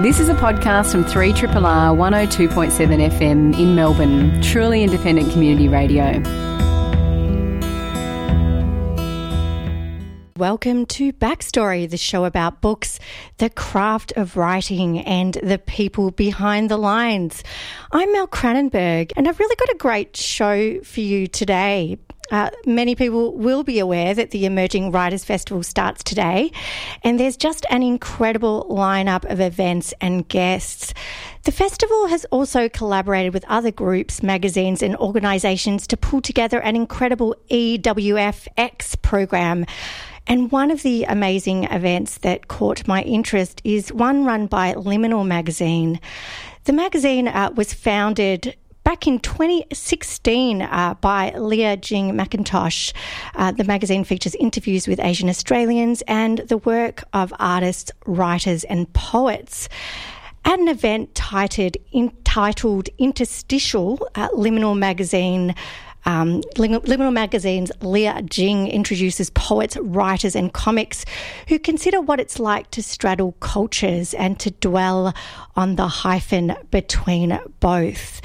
This is a podcast from 3RRR 102.7 FM in Melbourne, truly independent community radio. Welcome to Backstory, the show about books, the craft of writing, and the people behind the lines. I'm Mel Cranenburgh, and I've really got a great show for you today. Uh, many people will be aware that the Emerging Writers Festival starts today, and there's just an incredible lineup of events and guests. The festival has also collaborated with other groups, magazines, and organisations to pull together an incredible EWFX program. And one of the amazing events that caught my interest is one run by Liminal Magazine. The magazine uh, was founded back in 2016 uh, by Leah Jing McIntosh. Uh, the magazine features interviews with Asian Australians and the work of artists, writers, and poets. At an event titled, entitled Interstitial, uh, Liminal Magazine um, Liminal Magazine's Leah Jing introduces poets, writers, and comics who consider what it's like to straddle cultures and to dwell on the hyphen between both.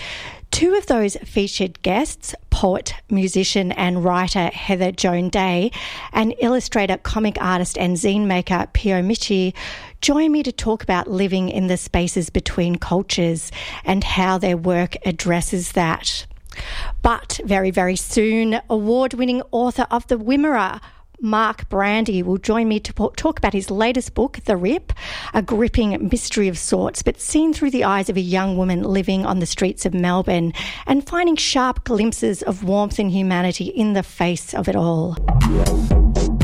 Two of those featured guests, poet, musician, and writer Heather Joan Day, and illustrator, comic artist, and zine maker Peo Michie, join me to talk about living in the spaces between cultures and how their work addresses that. But very, very soon, award winning author of The Wimmera Mark Brandi will join me to talk about his latest book, The Rip, a gripping mystery of sorts, but seen through the eyes of a young woman living on the streets of Melbourne and finding sharp glimpses of warmth and humanity in the face of it all.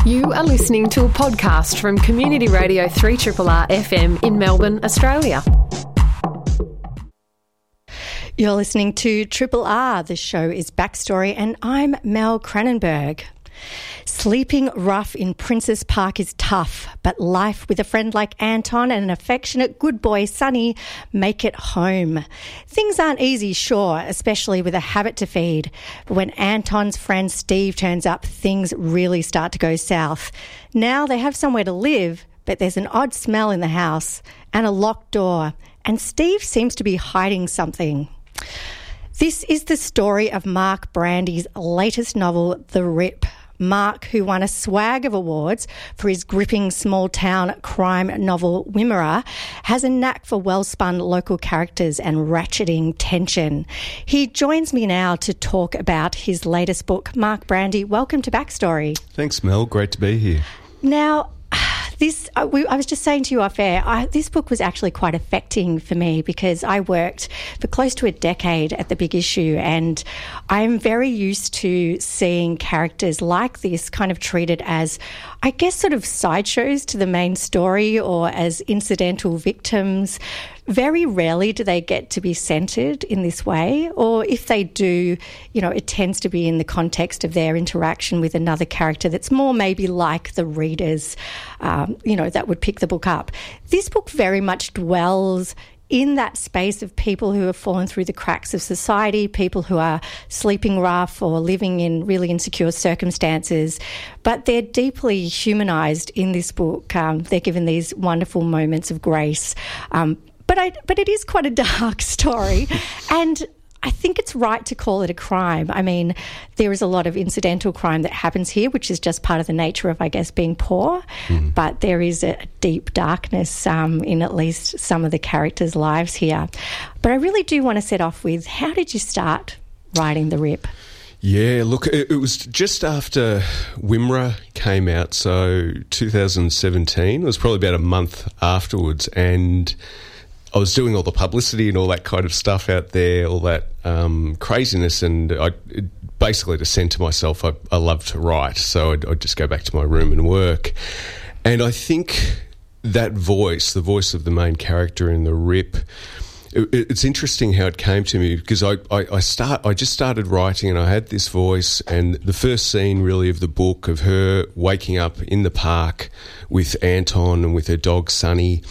You are listening to a podcast from Community Radio 3RRR FM in Melbourne, Australia. You're listening to Triple R. The show is Backstory, and I'm Mel Cranenburgh. Sleeping rough in Princes Park is tough, but life with a friend like Anton and an affectionate good boy, Sonny, make it home. Things aren't easy, sure, especially with a habit to feed. But when Anton's friend Steve turns up, things really start to go south. Now they have somewhere to live, but there's an odd smell in the house and a locked door, and Steve seems to be hiding something. This is the story of Mark Brandi's latest novel, The Rip. Mark, who won a swag of awards for his gripping small town crime novel Wimmera, has a knack for well spun local characters and ratcheting tension. He joins me now to talk about his latest book. Mark Brandi, welcome to Backstory. Thanks, Mel. Great to be here. Now, this I, we, I, was just saying to you off air. I, this book was actually quite affecting for me because I worked for close to a decade at the Big Issue, and I'm very used to seeing characters like this kind of treated as, I guess, sort of sideshows to the main story or as incidental victims very rarely do they get to be centered in this way, or if they do, you know, it tends to be in the context of their interaction with another character that's more maybe like the readers, um, you know, that would pick the book up. This book very much dwells in that space of people who have fallen through the cracks of society, people who are sleeping rough or living in really insecure circumstances, but they're deeply humanized in this book. Um, they're given these wonderful moments of grace. Um, but I, but it is quite a dark story, and I think it's right to call it a crime. I mean, there is a lot of incidental crime that happens here, which is just part of the nature of, I guess, being poor. Mm. But there is a deep darkness um, in at least some of the characters' lives here. But I really do want to set off with how did you start writing The Rip? Yeah, look, it, it was just after Wimmera came out, so 2017. It was probably about a month afterwards, and I was doing all the publicity and all that kind of stuff out there, all that um, craziness, and I basically to send to myself, I, I love to write, so I'd, I'd, just go back to my room and work. And I think that voice, the voice of the main character in the rip. It, it's interesting how it came to me because I, I, I start I just started writing and I had this voice and the first scene really of the book of her waking up in the park with Anton and with her dog Sonny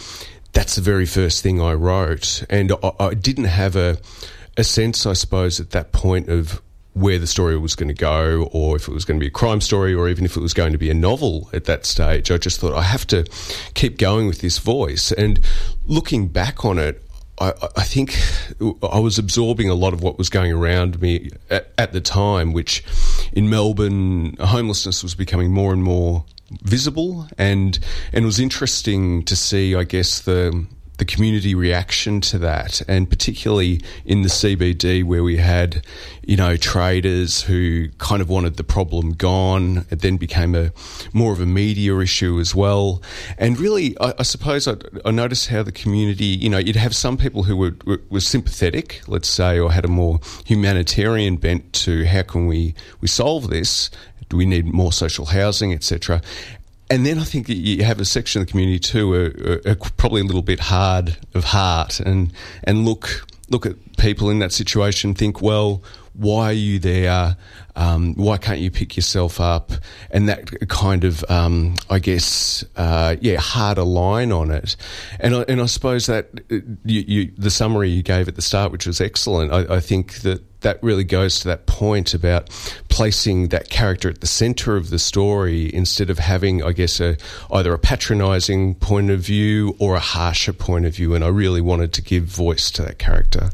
that's the very first thing I wrote, and I, I didn't have a a sense, I suppose, at that point of where the story was going to go, or if it was going to be a crime story, or even if it was going to be a novel at that stage. I just thought I have to keep going with this voice. And looking back on it, I, I, think I was absorbing a lot of what was going around me at, at, the time, which in Melbourne, homelessness was becoming more and more visible, and and it was interesting to see, I guess, the the community reaction to that, and particularly in the CBD where we had, you know, traders who kind of wanted the problem gone. It then became a more of a media issue as well. And really, I, I suppose I, I, noticed how the community, you know, you'd have some people who were, were, were sympathetic, let's say, or had a more humanitarian bent to how can we we solve this. Do we need more social housing, etc.? And then I think you have a section of the community too, are, are probably a little bit hard of heart, and and look look at people in that situation, think, well, why are you there? Um, why can't you pick yourself up? And that kind of, um, I guess, uh, yeah, harder line on it. And I, and I suppose that uh, you, you, the summary you gave at the start, which was excellent, I, I think that that really goes to that point about placing that character at the center of the story instead of having, I guess, a, either a patronizing point of view or a harsher point of view. And I really wanted to give voice to that character.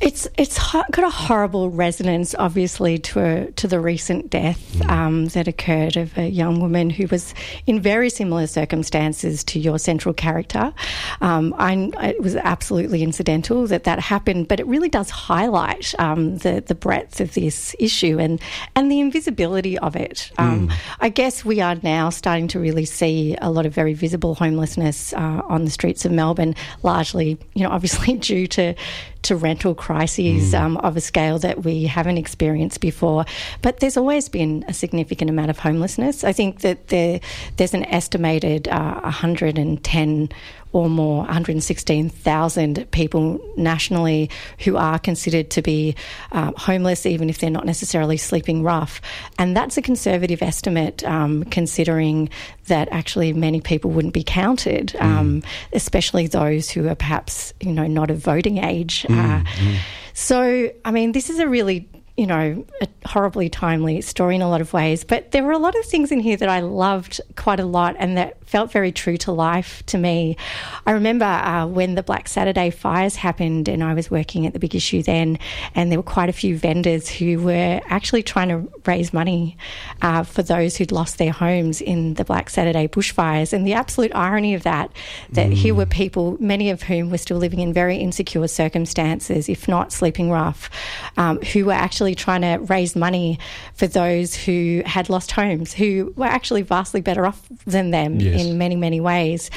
It's it's got a horrible resonance, obviously, to a, to the recent death mm. um, that occurred of a young woman who was in very similar circumstances to your central character. Um, I, it was absolutely incidental that that happened, but it really does highlight um, the the breadth of this issue and and the invisibility of it. Um, mm. I guess we are now starting to really see a lot of very visible homelessness uh, on the streets of Melbourne, largely, you know, obviously due to to rental crises mm. um, of a scale that we haven't experienced before. But there's always been a significant amount of homelessness. I think that there, there's an estimated uh, 110 or more, 116,000 people nationally who are considered to be uh, homeless, even if they're not necessarily sleeping rough. And that's a conservative estimate, um, considering that actually many people wouldn't be counted, mm. um, especially those who are perhaps, you know, not of voting age. Mm. Uh, mm. So, I mean, this is a really you know, a horribly timely story in a lot of ways. But there were a lot of things in here that I loved quite a lot and that felt very true to life to me. I remember uh, when the Black Saturday fires happened, and I was working at the Big Issue then, and there were quite a few vendors who were actually trying to raise money uh, for those who'd lost their homes in the Black Saturday bushfires. And the absolute irony of that, that mm. here were people, many of whom were still living in very insecure circumstances, if not sleeping rough, um, who were actually trying to raise money for those who had lost homes, who were actually vastly better off than them. Yes in many, many ways.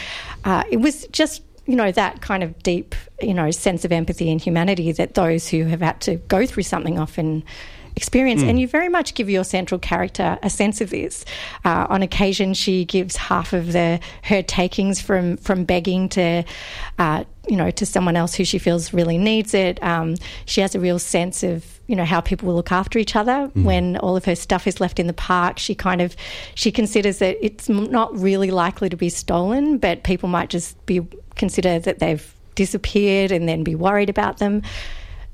Uh, it was just you know that kind of deep you know sense of empathy and humanity that those who have had to go through something often experience. Mm. And you very much give your central character a sense of this. Uh, on occasion, she gives half of the her takings from from begging to. Uh, you know, to someone else who she feels really needs it. Um, she has a real sense of, you know, how people will look after each other mm. when all of her stuff is left in the park. She kind of, she considers that it's not really likely to be stolen, but people might just be consider that they've disappeared and then be worried about them.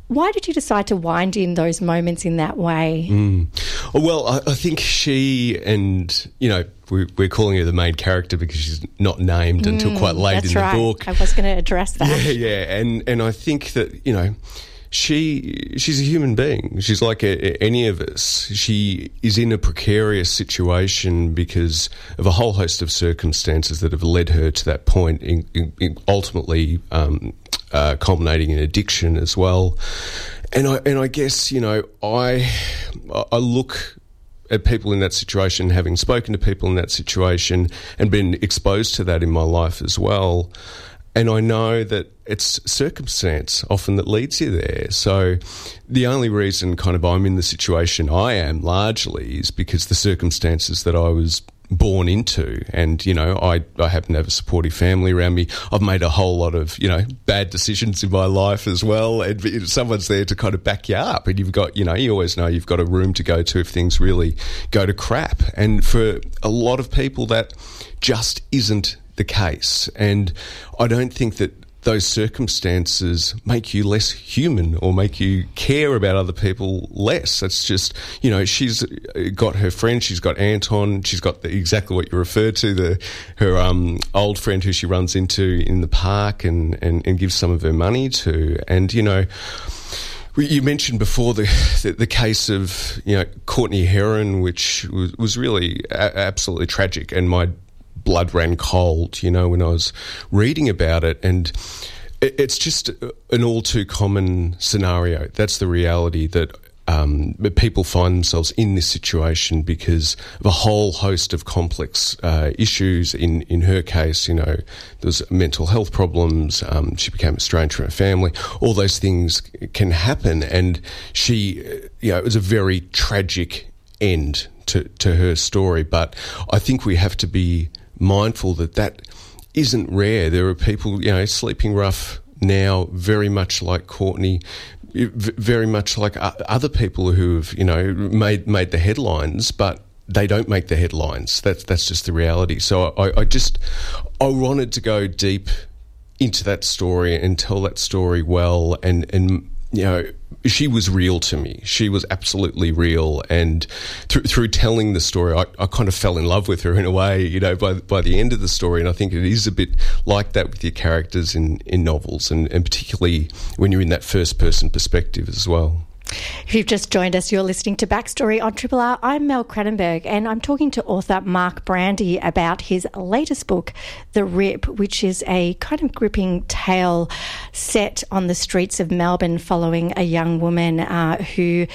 Why did you decide to wind in those moments in that way? Mm. Well, I, I, think she and, you know, we're, we're, calling her the main character because she's not named mm, until quite late in right. the book. I was going to address that. Yeah, yeah. And, and I think that, you know, she she's a human being. She's like a, any of us. She is in a precarious situation because of a whole host of circumstances that have led her to that point. In, in, ultimately, um, uh, culminating in addiction as well. And I and I guess you know I I look at people in that situation, having spoken to people in that situation, and been exposed to that in my life as well. And I know that it's circumstance often that leads you there. So the only reason kind of I'm in the situation I am largely is because the circumstances that I was born into. And, you know, I, I happen to have a supportive family around me. I've made a whole lot of, you know, bad decisions in my life as well. And someone's there to kind of back you up. And you've got, you know, you always know you've got a room to go to if things really go to crap. And for a lot of people, that just isn't the case. And I don't think that those circumstances make you less human or make you care about other people less. It's just, you know, she's got her friend, she's got Anton, she's got the, exactly what you referred to, the her um, old friend who she runs into in the park and, and, and gives some of her money to. And, you know, you mentioned before the, the, the case of you know Courtney Herron, which was, was really a- absolutely tragic, and my blood ran cold. You know when I was reading about it, and it's just an all too common scenario. That's the reality that um, people find themselves in this situation because of a whole host of complex uh, issues. In in her case, you know, there's mental health problems. Um, she became estranged from her family. All those things can happen, and she, you know, it was a very tragic end to to her story. But I think we have to be mindful that that isn't rare. There are people, you know, sleeping rough now, very much like Courtney, very much like other people who have, you know, made made the headlines, but they don't make the headlines. That's that's just the reality. So I, I just I wanted to go deep into that story and tell that story well, and and you know she was real to me. She was absolutely real, and through, through telling the story, I, I, kind of fell in love with her in a way. You know, by by the end of the story, and I think it is a bit like that with your characters in in novels, and, and particularly when you're in that first person perspective as well. If you've just joined us, you're listening to Backstory on Triple R. I'm Mel Cranenburgh, and I'm talking to author Mark Brandi about his latest book, The Rip, which is a kind of gripping tale set on the streets of Melbourne following a young woman uh, who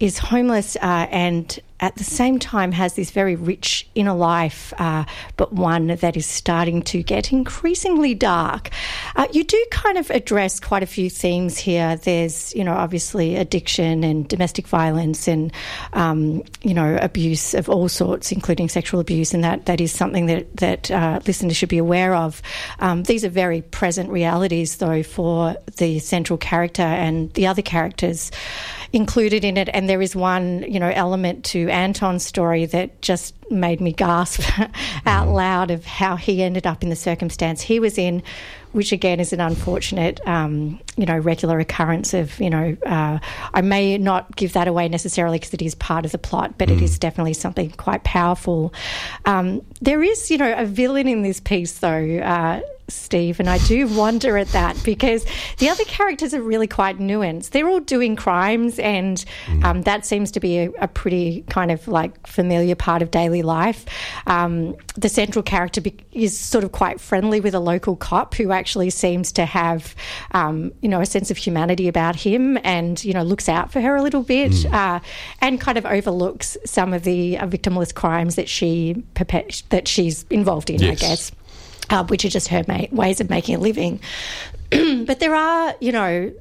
is homeless uh, and at the same time has this very rich inner life, uh, but one that is starting to get increasingly dark. Uh, you do kind of address quite a few themes here. There's, you know, obviously addiction and domestic violence and, um, you know, abuse of all sorts, including sexual abuse, and that, that is something that, that uh, listeners should be aware of. Um, these are very present realities, though, for the central character and the other characters included in it. And there is one, you know, element to Anton's story that just made me gasp out mm. loud of how he ended up in the circumstance he was in, which again is an unfortunate, um, you know, regular occurrence of, you know, uh, I may not give that away necessarily because it is part of the plot, but mm. it is definitely something quite powerful. Um, there is, you know, a villain in this piece though. Uh, Steve, and I do wonder at that because the other characters are really quite nuanced. They're all doing crimes, and mm. um, that seems to be a, a, pretty kind of like familiar part of daily life. Um, the central character be- is sort of quite friendly with a local cop who actually seems to have, um, you know, a sense of humanity about him, and you know, looks out for her a little bit, mm. uh, and kind of overlooks some of the uh, victimless crimes that she that she's involved in. Yes. I guess uh, which are just her ma- ways of making a living. but there are, you know,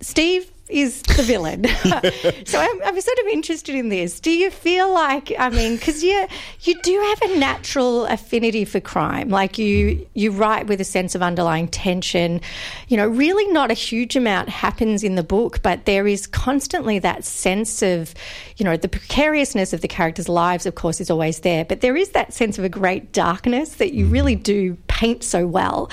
Steve is the villain. so I'm, I'm, sort of interested in this. Do you feel like I mean, because you you do have a natural affinity for crime. Like you you write with a sense of underlying tension. You know, really not a huge amount happens in the book, but there is constantly that sense of, you know, the precariousness of the characters' lives. Of course, is always there, but there is that sense of a great darkness that you really do paint so well.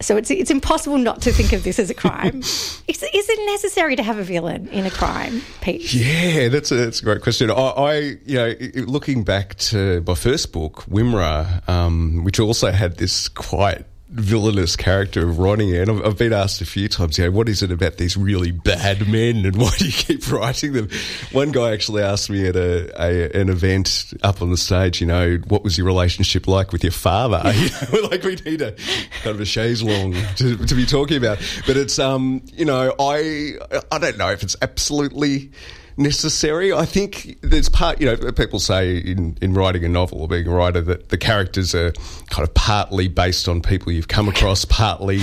So it's it's impossible not to think of this as a crime. is, is it necessary to have a villain in a crime piece? Yeah, that's a, that's a great question. I, I you know, looking back to my first book, Wimmera, um, which also had this quite villainous character of Ronnie, and I've, I've, been asked a few times, you know, what is it about these really bad men, and why do you keep writing them? One guy actually asked me at a, a an event up on the stage, you know, what was your relationship like with your father? you know, like we need a kind of a chaise long to, to be talking about, but it's um, you know, I I don't know if it's absolutely necessary. I think there's part, you know, people say in, in writing a novel or being a writer that the characters are kind of partly based on people you've come across, partly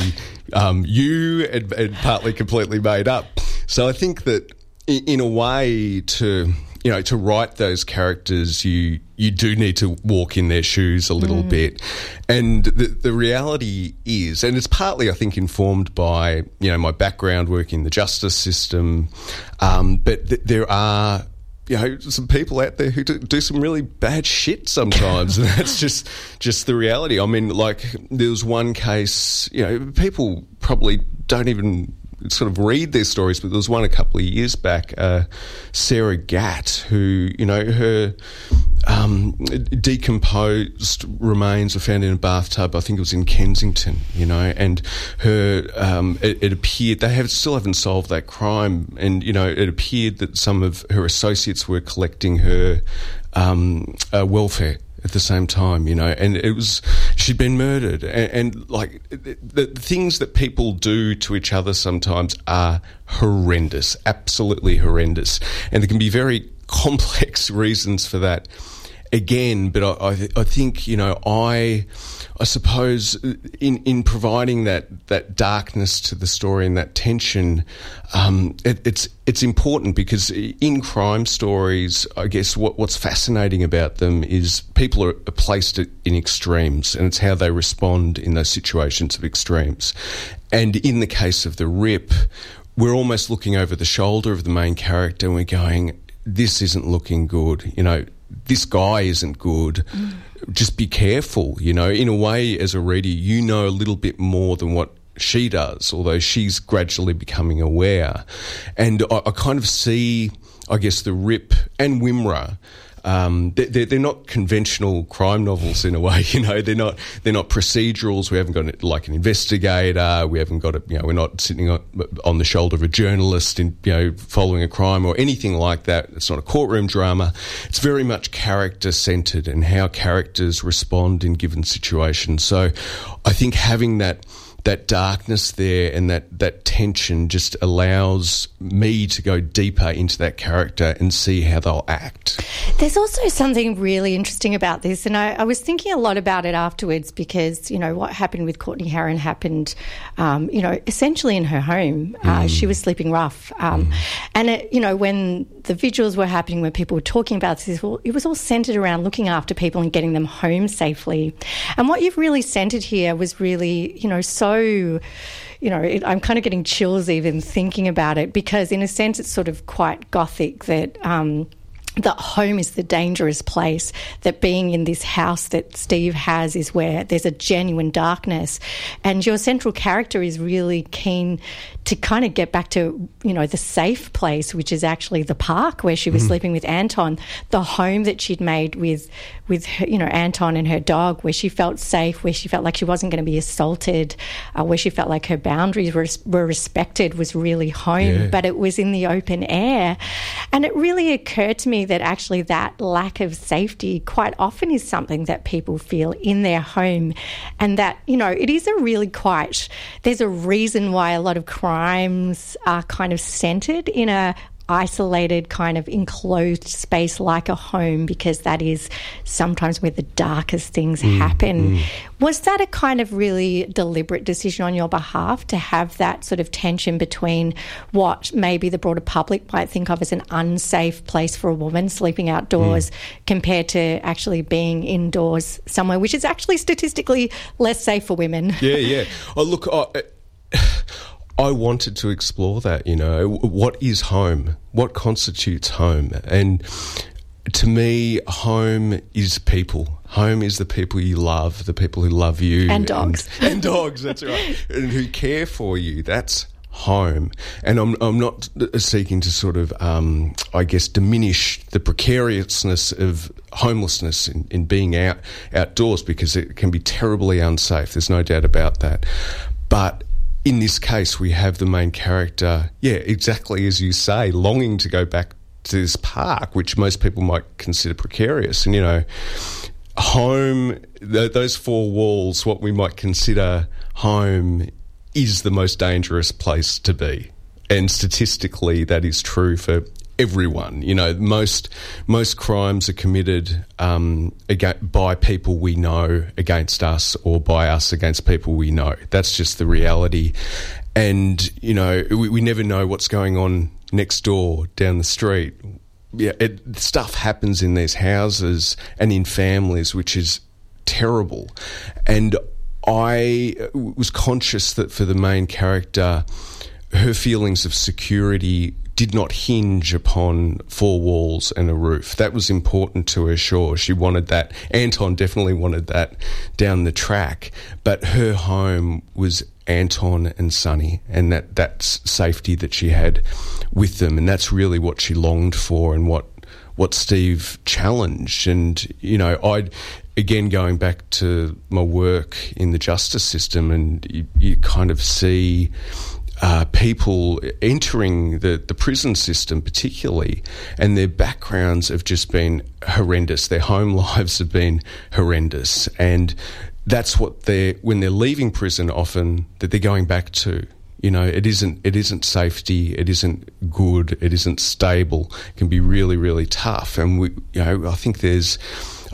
um, you, and, and partly completely made up. So I think that in, in a way to you know, to write those characters, you you do need to walk in their shoes a little mm. bit. And the, the reality is, and it's partly, I think, informed by you know my background working in the justice system, um, but th- there are you know some people out there who do, do some really bad shit sometimes, and that's just just the reality. I mean, like there was one case, you know, people probably don't even sort of read their stories, but there was one a couple of years back, uh, Sarah Gatt, who, you know, her um, decomposed remains were found in a bathtub. I think it was in Kensington, you know, and her um, it, it, appeared they have still haven't solved that crime, and you know, it appeared that some of her associates were collecting her um, uh, welfare at the same time, you know, and it was she'd been murdered, and, and like the, the, things that people do to each other sometimes are horrendous, absolutely horrendous, and there can be very complex reasons for that. Again, but I, I, I think you know I I suppose in in providing that that darkness to the story and that tension, um, it, it's it's important because in crime stories, I guess what what's fascinating about them is people are placed in extremes, and it's how they respond in those situations of extremes. And in the case of the Rip, we're almost looking over the shoulder of the main character, and we're going, "This isn't looking good," you know. This guy isn't good. Mm just be careful. You know, in a way, as a reader, you know a little bit more than what she does, although she's gradually becoming aware. And I, I kind of see, I guess, the Rip and Wimmera um, they're, they're not conventional crime novels in a way. You know, they're not they're not procedurals. We haven't got like an investigator. We haven't got a you know we're not sitting on, on the shoulder of a journalist in you know following a crime or anything like that. It's not a courtroom drama. It's very much character centered and how characters respond in given situations. So, I think having that that darkness there and that, that tension just allows me to go deeper into that character and see how they'll act. There's also something really interesting about this, and I, I was thinking a lot about it afterwards because, you know, what happened with Courtney Herron happened, um, you know, essentially in her home. Uh, mm. She was sleeping rough. Um, mm. And, it, you know, when the vigils were happening, when people were talking about this, well, it was all centered around looking after people and getting them home safely. And what you've really centered here was really, you know, so you know, it, I'm kind of getting chills even thinking about it because, in a sense, it's sort of quite gothic that. Um, that home is the dangerous place, that being in this house that Steve has is where there's a genuine darkness. And your central character is really keen to kind of get back to, you know, the safe place, which is actually the park where she was mm. sleeping with Anton, the home that she'd made with, with her, you know, Anton and her dog, where she felt safe, where she felt like she wasn't going to be assaulted, uh, where she felt like her boundaries were, were respected was really home, yeah. but it was in the open air. And it really occurred to me that actually that lack of safety quite often is something that people feel in their home. And that, you know, it is a really quite, there's a reason why a lot of crimes are kind of centered in a isolated kind of enclosed space like a home because that is sometimes where the darkest things mm, happen. Mm. Was that a kind of really deliberate decision on your behalf to have that sort of tension between what maybe the broader public might think of as an unsafe place for a woman sleeping outdoors mm. compared to actually being indoors somewhere which is actually statistically less safe for women? Yeah, yeah. Oh, look, I, I wanted to explore that, you know, what is home? What constitutes home? And to me, home is people. Home is the people you love, the people who love you. And dogs. And, and dogs, that's right. and who care for you. That's home. And I'm, I'm not seeking to sort of, um, I guess, diminish the precariousness of homelessness in, in being out outdoors because it can be terribly unsafe. There's no doubt about that. But in this case, we have the main character, yeah, exactly as you say, longing to go back to this park, which most people might consider precarious. And, you know, home, th- those four walls, what we might consider home, is the most dangerous place to be. And statistically, that is true for everyone. You know, most most crimes are committed um, by people we know against us, or by us against people we know. That's just the reality. And you know, we, we never know what's going on next door, down the street. Yeah, it, stuff happens in these houses and in families, which is terrible. And I was conscious that for the main character, her feelings of security did not hinge upon four walls and a roof. That was important to her, sure. She wanted that. Anton definitely wanted that down the track. But her home was Anton and Sonny, and that that's safety that she had with them, and that's really what she longed for, and what what Steve challenged. And you know, I again going back to my work in the justice system, and you, you kind of see. Uh, people entering the, the prison system, particularly, and their backgrounds have just been horrendous. Their home lives have been horrendous. And that's what they're when they're leaving prison often that they're going back to you know it isn't it isn't safety it isn't good it isn't stable it can be really really tough and we you know I think there's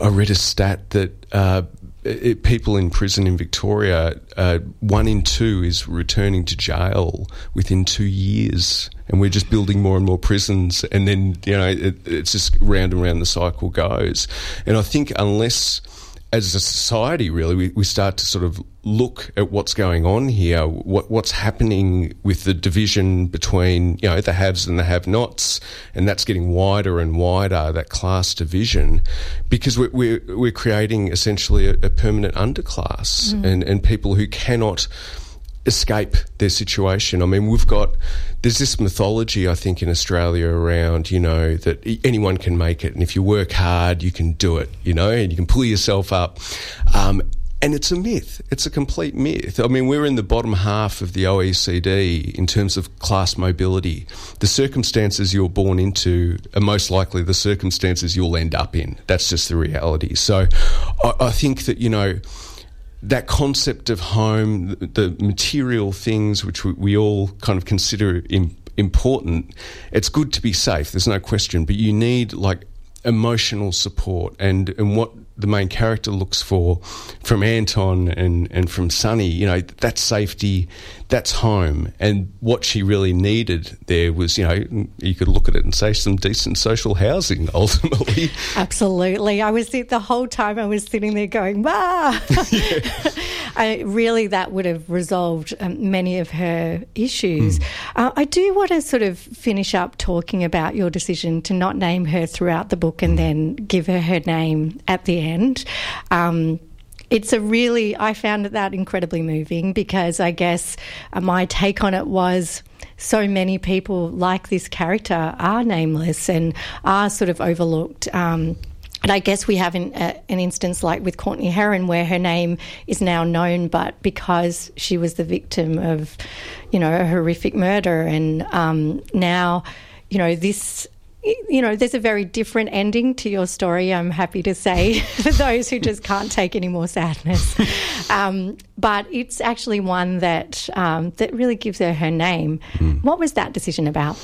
I read a stat that uh, it, people in prison in Victoria uh, one in two is returning to jail within two years. And we're just building more and more prisons. And then you know it, it's just round and round the cycle goes. And I think unless as a society, really, we, we start to sort of look at what's going on here, what, what's happening with the division between, you know, the haves and the have-nots, and that's getting wider and wider, that class division, because we're, we're, we're creating essentially a, a permanent underclass mm. and, and people who cannot escape their situation. I mean, we've got there's this mythology I think in Australia around you know that anyone can make it, and if you work hard, you can do it. You know, and you can pull yourself up. Um, and it's a myth. It's a complete myth. I mean, we're in the bottom half of the OECD in terms of class mobility. The circumstances you're born into are most likely the circumstances you'll end up in. That's just the reality. So I, I think that, you know, that concept of home, the, the material things which we, we all kind of consider Im, important, it's good to be safe. There's no question, but you need like emotional support and and what the main character looks for from Anton and, and from Sonny, you know, that's safety, that's home. And what she really needed there was, you know, you could look at it and say some decent social housing ultimately. Absolutely. I was the whole time I was sitting there going, bah. I, really, that would have resolved um, many of her issues. Mm. Uh, I do want to sort of finish up talking about your decision to not name her throughout the book and mm. then give her her name at the end. Um, it's a really, I found that incredibly moving because I guess uh, my take on it was so many people like this character are nameless and are sort of overlooked. Um, and I guess we have an, uh, an instance like with Courtney Herron where her name is now known, but because she was the victim of, you know, a horrific murder, and um, now, you know, this you know, there's a very different ending to your story, I'm happy to say, for those who just can't take any more sadness. Um, but it's actually one that um, that really gives her her name. Mm. What was that decision about?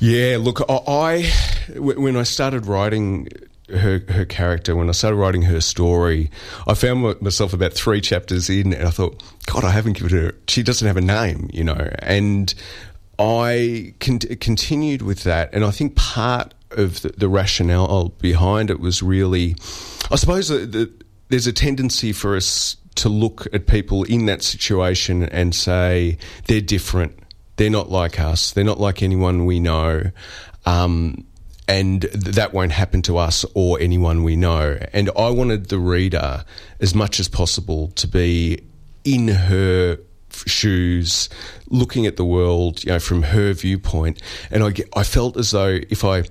Yeah, look, I when I started writing her her character when I started writing her story, I found myself about three chapters in, and I thought, God, I haven't given her. She doesn't have a name, you know, and I con- continued with that, and I think part of the, the rationale behind it was really, I suppose, that, there's a tendency for us to look at people in that situation and say they're different, they're not like us, they're not like anyone we know. Um, and that won't happen to us or anyone we know. And I wanted the reader, as much as possible, to be in her shoes, looking at the world, you know, from her viewpoint. And I, get, I felt as though if I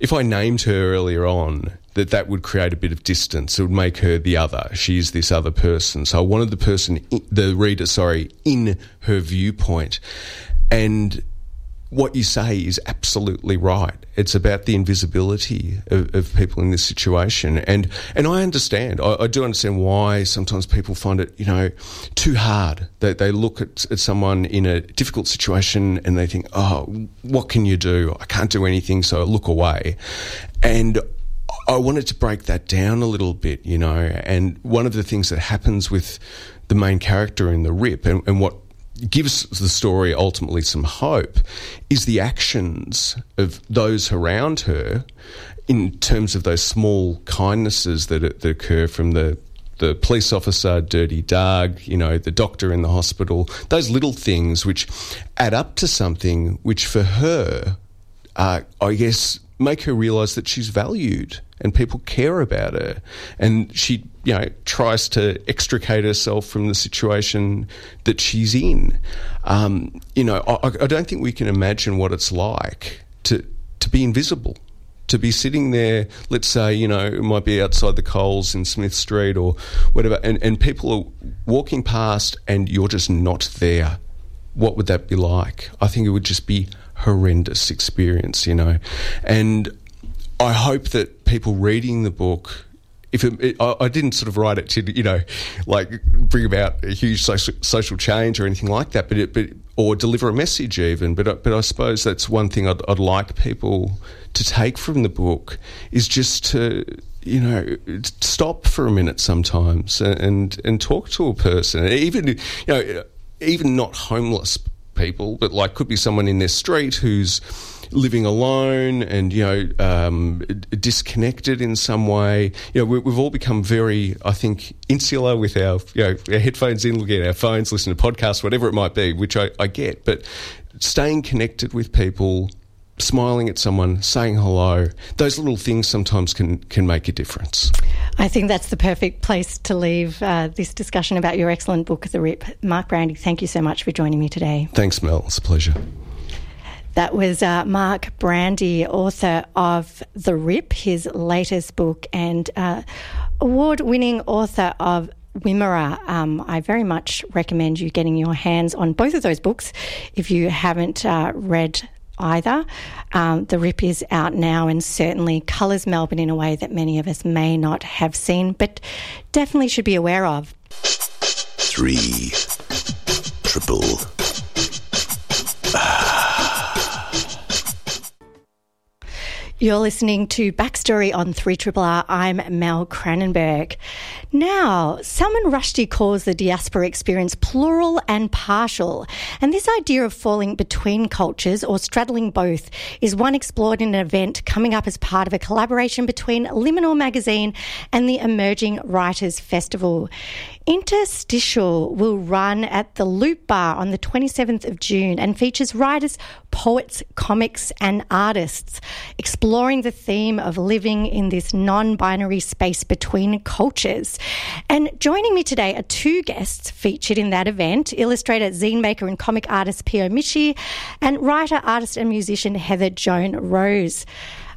if I named her earlier on, that that would create a bit of distance. It would make her the other. She's this other person. So I wanted the person, the reader, sorry, in her viewpoint. And what you say is absolutely right. It's about the invisibility of, of people in this situation, and and I understand. I, I, do understand why sometimes people find it, you know, too hard. They they look at, at someone in a difficult situation and they think, oh, what can you do? I can't do anything, so I look away. And I wanted to break that down a little bit, you know. And one of the things that happens with the main character in the rip, and, and what gives the story ultimately some hope is the actions of those around her in terms of those small kindnesses that, that occur from the the police officer, Dirty Doug, you know, the doctor in the hospital, those little things which add up to something which for her uh, I guess, make her realise that she's valued and people care about her. And she, you know, tries to extricate herself from the situation that she's in. Um, you know, I, I don't think we can imagine what it's like to to be invisible to be sitting there, let's say, you know, it might be outside the Coles in Smith Street or whatever, and, and people are walking past and you're just not there. What would that be like? I think it would just be horrendous experience, you know. And I hope that people reading the book if it, it, I, didn't sort of write it to you know like bring about a huge social, social change or anything like that, but it, but or deliver a message even. But uh, but I suppose that's one thing I'd, I'd like people to take from the book is just to you know stop for a minute sometimes and and, and talk to a person, even you know even not homeless people, but like could be someone in their street who's living alone and you know um, disconnected in some way. You know, we, have all become very, I think, insular with our you know our headphones in, looking at our phones, listening to podcasts, whatever it might be, which I, I get. But staying connected with people smiling at someone, saying hello, those little things sometimes can, can make a difference. I think that's the perfect place to leave uh, this discussion about your excellent book, The Rip. Mark Brandi, thank you so much for joining me today. Thanks, Mel. It's a pleasure. That was uh, Mark Brandi, author of The Rip, his latest book, and uh, award winning author of Wimmera. Um, I very much recommend you getting your hands on both of those books if you haven't uh, read either. Um, the Rip is out now and certainly colours Melbourne in a way that many of us may not have seen, but definitely should be aware of. Three. Triple. You're listening to Backstory on 3 R. I'm Mel Cranenburgh. Now, Salman Rushdie calls the diaspora experience plural and partial. And this idea of falling between cultures or straddling both is one explored in an event coming up as part of a collaboration between Liminal Magazine and the Emerging Writers Festival. Interstitial will run at the Loop Bar on the 27th of June and features writers, poets, comics, and artists exploring the theme of living in this non binary space between cultures. And joining me today are two guests featured in that event illustrator, zine maker, and comic artist Peo Michie, and writer, artist, and musician Heather Joan Rose.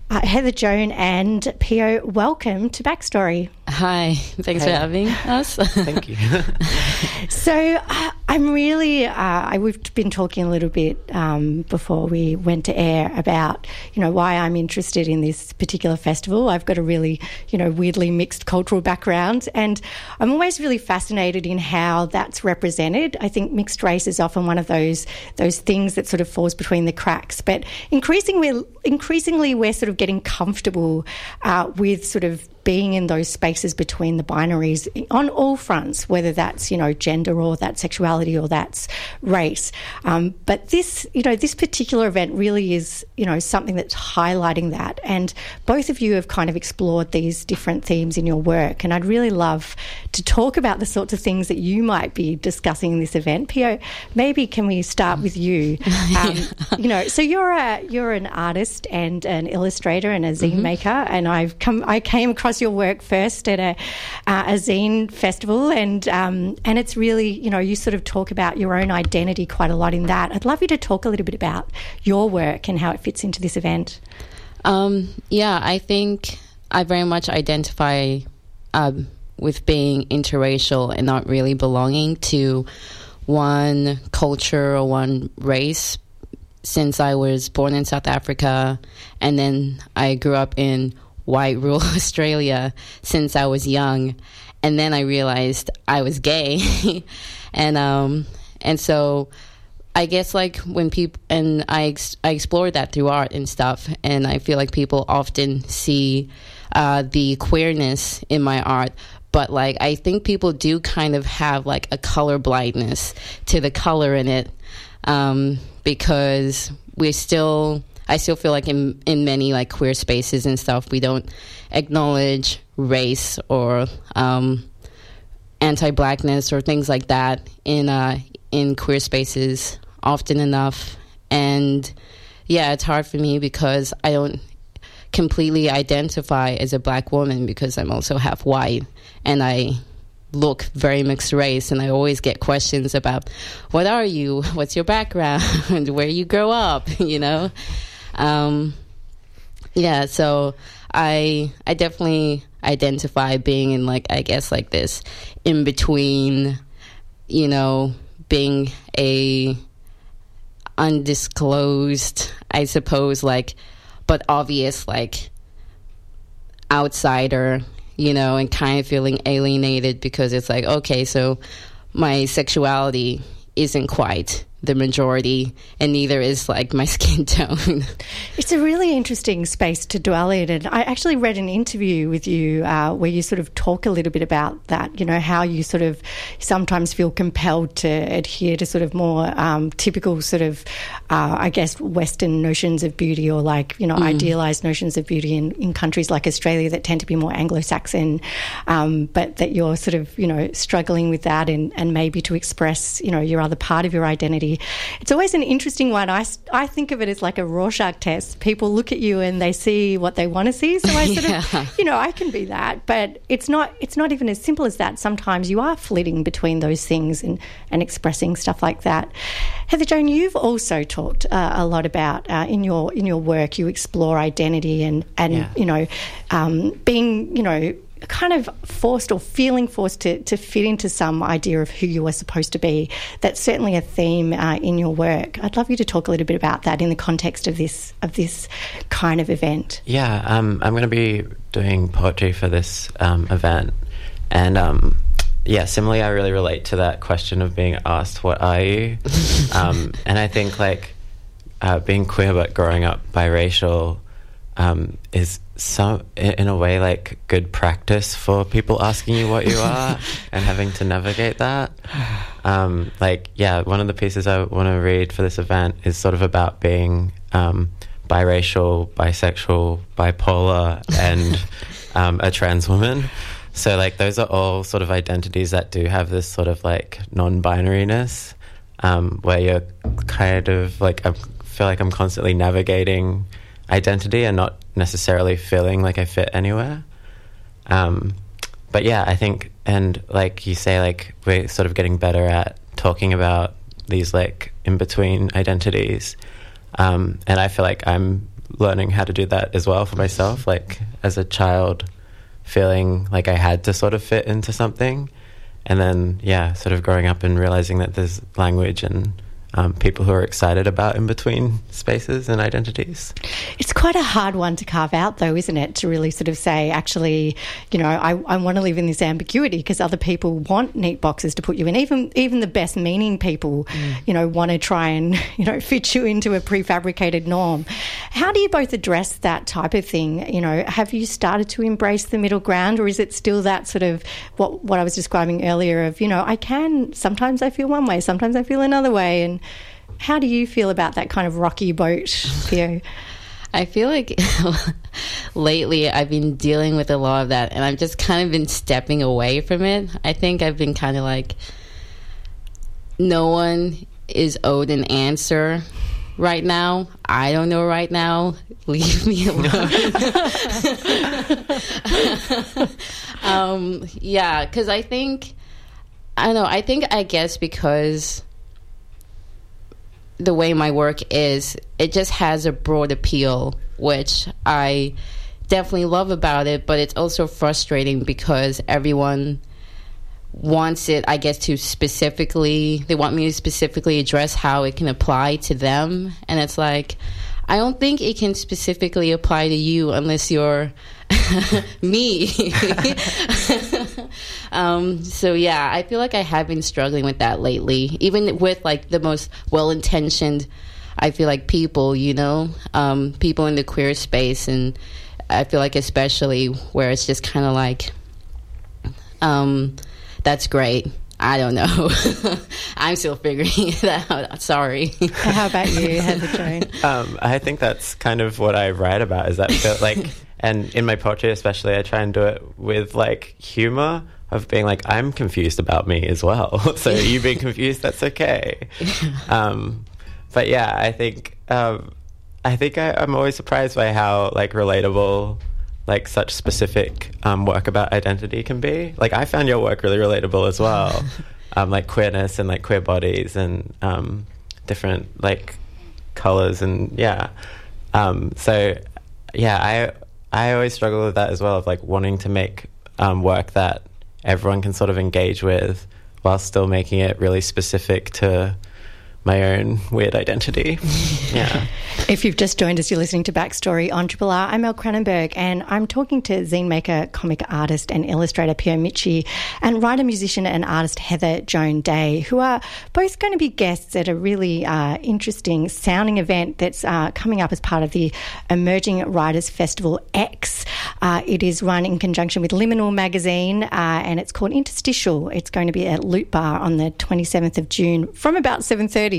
Uh, Heather Joan and Peo, welcome to Backstory. Hi, thanks hey. for having us. Thank you. so uh, I'm really, uh, I, we've been talking a little bit um, before we went to air about, you know, why I'm interested in this particular festival. I've got a really, you know, weirdly mixed cultural background, and I'm always really fascinated in how that's represented. I think mixed race is often one of those those things that sort of falls between the cracks, but increasingly, increasingly, we're sort of getting comfortable uh, with sort of being in those spaces between the binaries on all fronts, whether that's you know gender or that sexuality or that's race. Um, but this you know this particular event really is you know something that's highlighting that, and both of you have kind of explored these different themes in your work, and I'd really love to talk about the sorts of things that you might be discussing in this event. Peo, maybe can we start with you? Um, you know, so you're a you're an artist and an illustrator and a zine mm-hmm. maker, and I've come I came across your work first at a, uh, a zine festival, and um, and it's really you know you sort of talk about your own identity quite a lot in that. I'd love you to talk a little bit about your work and how it fits into this event. Um, yeah, I think I very much identify um, with being interracial and not really belonging to one culture or one race since I was born in South Africa. And then I grew up in white rural Australia since I was young, and then I realized I was gay, and um, and so I guess like when people and I ex- I explored that through art and stuff, and I feel like people often see uh, the queerness in my art, but like I think people do kind of have like a color blindness to the color in it um, because we still I still feel like in in many like queer spaces and stuff, we don't acknowledge race or um, anti-blackness or things like that in uh, in queer spaces often enough, and yeah, it's hard for me because I don't completely identify as a black woman because I'm also half white and I look very mixed race and I always get questions about what are you? What's your background? Where you grow up, you know? Um, yeah, so I I definitely identify being in like I guess like this in between, you know, being a undisclosed, I suppose, like but obvious like outsider, you know, and kind of feeling alienated because it's like, okay, so my sexuality isn't quite the majority, and neither is like my skin tone. It's a really interesting space to dwell in. And I actually read an interview with you uh, where you sort of talk a little bit about that, you know, how you sort of sometimes feel compelled to adhere to sort of more um, typical sort of, uh, I guess, Western notions of beauty or like, you know, mm. idealized notions of beauty in, in countries like Australia that tend to be more Anglo Saxon, um, but that you're sort of, you know, struggling with that and, and maybe to express, you know, your other part of your identity it's always an interesting one. I, I think of it as like a Rorschach test. People look at you and they see what they want to see. So I sort yeah. of, you know, I can be that, but it's not. It's not even as simple as that. Sometimes you are flitting between those things and and expressing stuff like that. Heather Joan, you've also talked uh, a lot about uh, in your in your work. You explore identity and and yeah. you know um, being you know kind of forced or feeling forced to, to fit into some idea of who you were supposed to be. That's certainly a theme uh, in your work. I'd love you to talk a little bit about that in the context of this of this kind of event. Yeah, um, I'm going to be doing poetry for this um, event, and um, yeah, similarly, I really relate to that question of being asked, "What are you?" Um, and I think like uh, being queer but growing up biracial um, is some in a way like good practice for people asking you what you are and having to navigate that. Um, like yeah, one of the pieces I want to read for this event is sort of about being um, biracial, bisexual, bipolar, and um, a trans woman. So like those are all sort of identities that do have this sort of like non-binariness, um, where you're kind of like I feel like I'm constantly navigating identity and not necessarily feeling like I fit anywhere. Um, but yeah, I think, and like you say, like we're sort of getting better at talking about these like in between identities. Um, and I feel like I'm learning how to do that as well for myself. Like as a child, feeling like I had to sort of fit into something. And then, yeah, sort of growing up and realizing that there's language and um, people who are excited about in between spaces and identities. It's quite a hard one to carve out, though, isn't it? To really sort of say, actually, you know, I, I want to live in this ambiguity because other people want neat boxes to put you in. Even even the best meaning people, mm. you know, want to try and you know fit you into a prefabricated norm. How do you both address that type of thing? You know, have you started to embrace the middle ground, or is it still that sort of what what I was describing earlier of you know, I can sometimes I feel one way, sometimes I feel another way, and how do you feel about that kind of rocky boat, Peo? I feel like lately I've been dealing with a lot of that and I've just kind of been stepping away from it. I think I've been kind of like, no one is owed an answer right now. I don't know right now. Leave me alone. um, yeah, because I think, I don't know, I think, I guess because the way my work is, it just has a broad appeal, which I definitely love about it, but it's also frustrating because everyone wants it, I guess, to specifically, they want me to specifically address how it can apply to them. And it's like, I don't think it can specifically apply to you unless you're me. um, so yeah, I feel like I have been struggling with that lately, even with like the most well intentioned. I feel like people, you know, um, people in the queer space, and I feel like especially where it's just kind of like, um, that's great. I don't know. I'm still figuring it out. Sorry. How about you, Heather Joan? Um, I think that's kind of what I write about. Is that feel like, and in my poetry especially, I try and do it with like humor of being like, I'm confused about me as well. so you being confused, that's okay. Um, but yeah, I think um, I think I, I'm always surprised by how like relatable like such specific um, work about identity can be. Like I found your work really relatable as well, um, like queerness and like queer bodies and um, different like colors and yeah. Um, so yeah, I I always struggle with that as well of like wanting to make um, work that everyone can sort of engage with while still making it really specific to my own weird identity. yeah. If you've just joined us, you're listening to Backstory on Triple R. I'm Mel Cranenburgh, and I'm talking to zine maker, comic artist, and illustrator Peo Michie, and writer, musician, and artist Heather Joan Day, who are both going to be guests at a really uh, interesting sounding event that's uh, coming up as part of the Emerging Writers Festival X. Uh, it is run in conjunction with Liminal Magazine, uh, and it's called Interstitial. It's going to be at Loot Bar on the 27th of June from about 7:30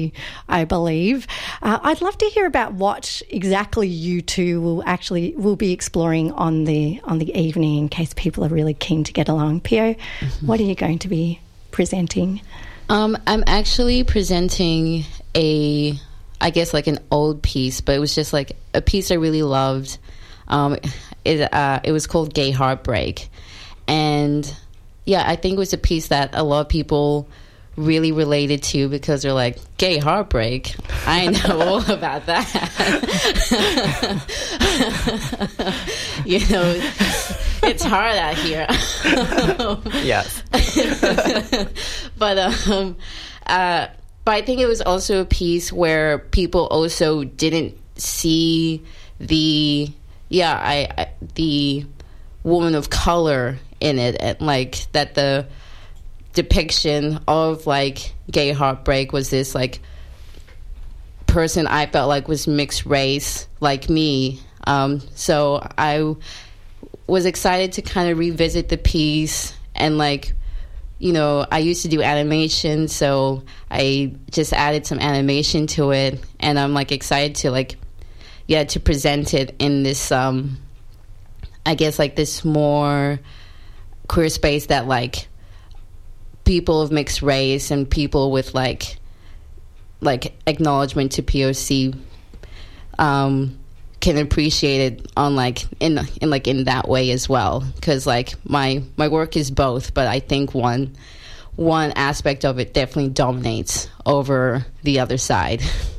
I believe. Uh, I'd love to hear about what exactly you two will actually will be exploring on the on the evening, in case people are really keen to get along. Peo, mm-hmm. what are you going to be presenting? Um, I'm actually presenting a, I guess like an old piece, but it was just like a piece I really loved. Um, it uh, it was called Gay Heartbreak, and yeah, I think it was a piece that a lot of people really related to because they're like gay heartbreak. I know all about that. you know, it's hard out here. yes. but um, uh, but I think it was also a piece where people also didn't see the yeah I, I the woman of color in it and like that the depiction of like gay heartbreak was this like person I felt like was mixed race like me. Um, so I was excited to kind of revisit the piece and like you know I used to do animation so I just added some animation to it and I'm like excited to like yeah to present it in this um I guess like this more queer space that like people of mixed race and people with like like acknowledgement to POC um, can appreciate it on like in in like in that way as well because like my my work is both but I think one one aspect of it definitely dominates over the other side.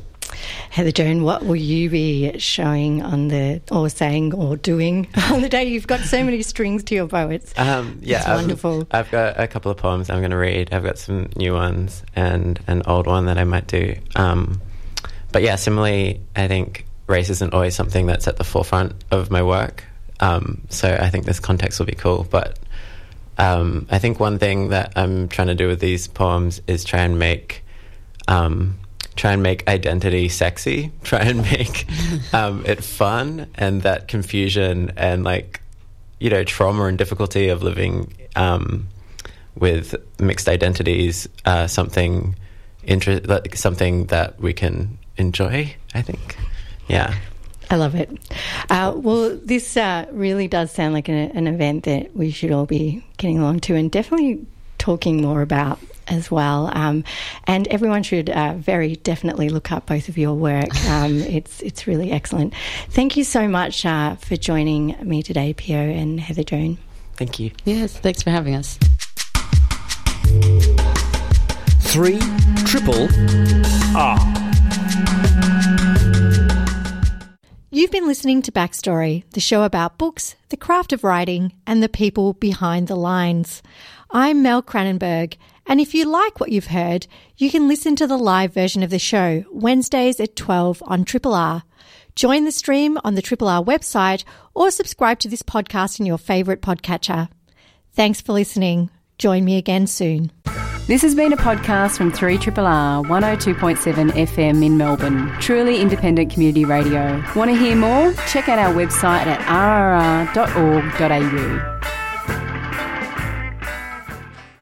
Heather Joan, what will you be showing on the, or saying, or doing on the day? You've got so many strings to your bow. It's, um, yeah, it's wonderful. I've, I've, got a couple of poems I'm going to read. I've got some new ones and an old one that I might do. Um, but yeah, similarly, I think race isn't always something that's at the forefront of my work. Um, so I think this context will be cool. But um, I think one thing that I'm trying to do with these poems is try and make um, try and make identity sexy, try and make um, it fun, and that confusion and like you know trauma and difficulty of living um, with mixed identities uh, something inter- like something that we can enjoy. I think, yeah. I love it. Uh, well, this uh, really does sound like an, an event that we should all be getting along to, and definitely talking more about as well. Um, and everyone should uh, very definitely look up both of your work. Um, it's it's really excellent. Thank you so much uh, for joining me today, Peo and Heather Joan. Thank you. Yes, thanks for having us. Three triple R. You've been listening to Backstory, the show about books, the craft of writing, and the people behind the lines. I'm Mel Cranenburgh, and if you like what you've heard, you can listen to the live version of the show Wednesdays at 12 on Triple R. Join the stream on the Triple R website or subscribe to this podcast in your favourite podcatcher. Thanks for listening. Join me again soon. This has been a podcast from 3 R 102.7 FM in Melbourne. Truly independent community radio. Want to hear more? Check out our website at rrr.org.au.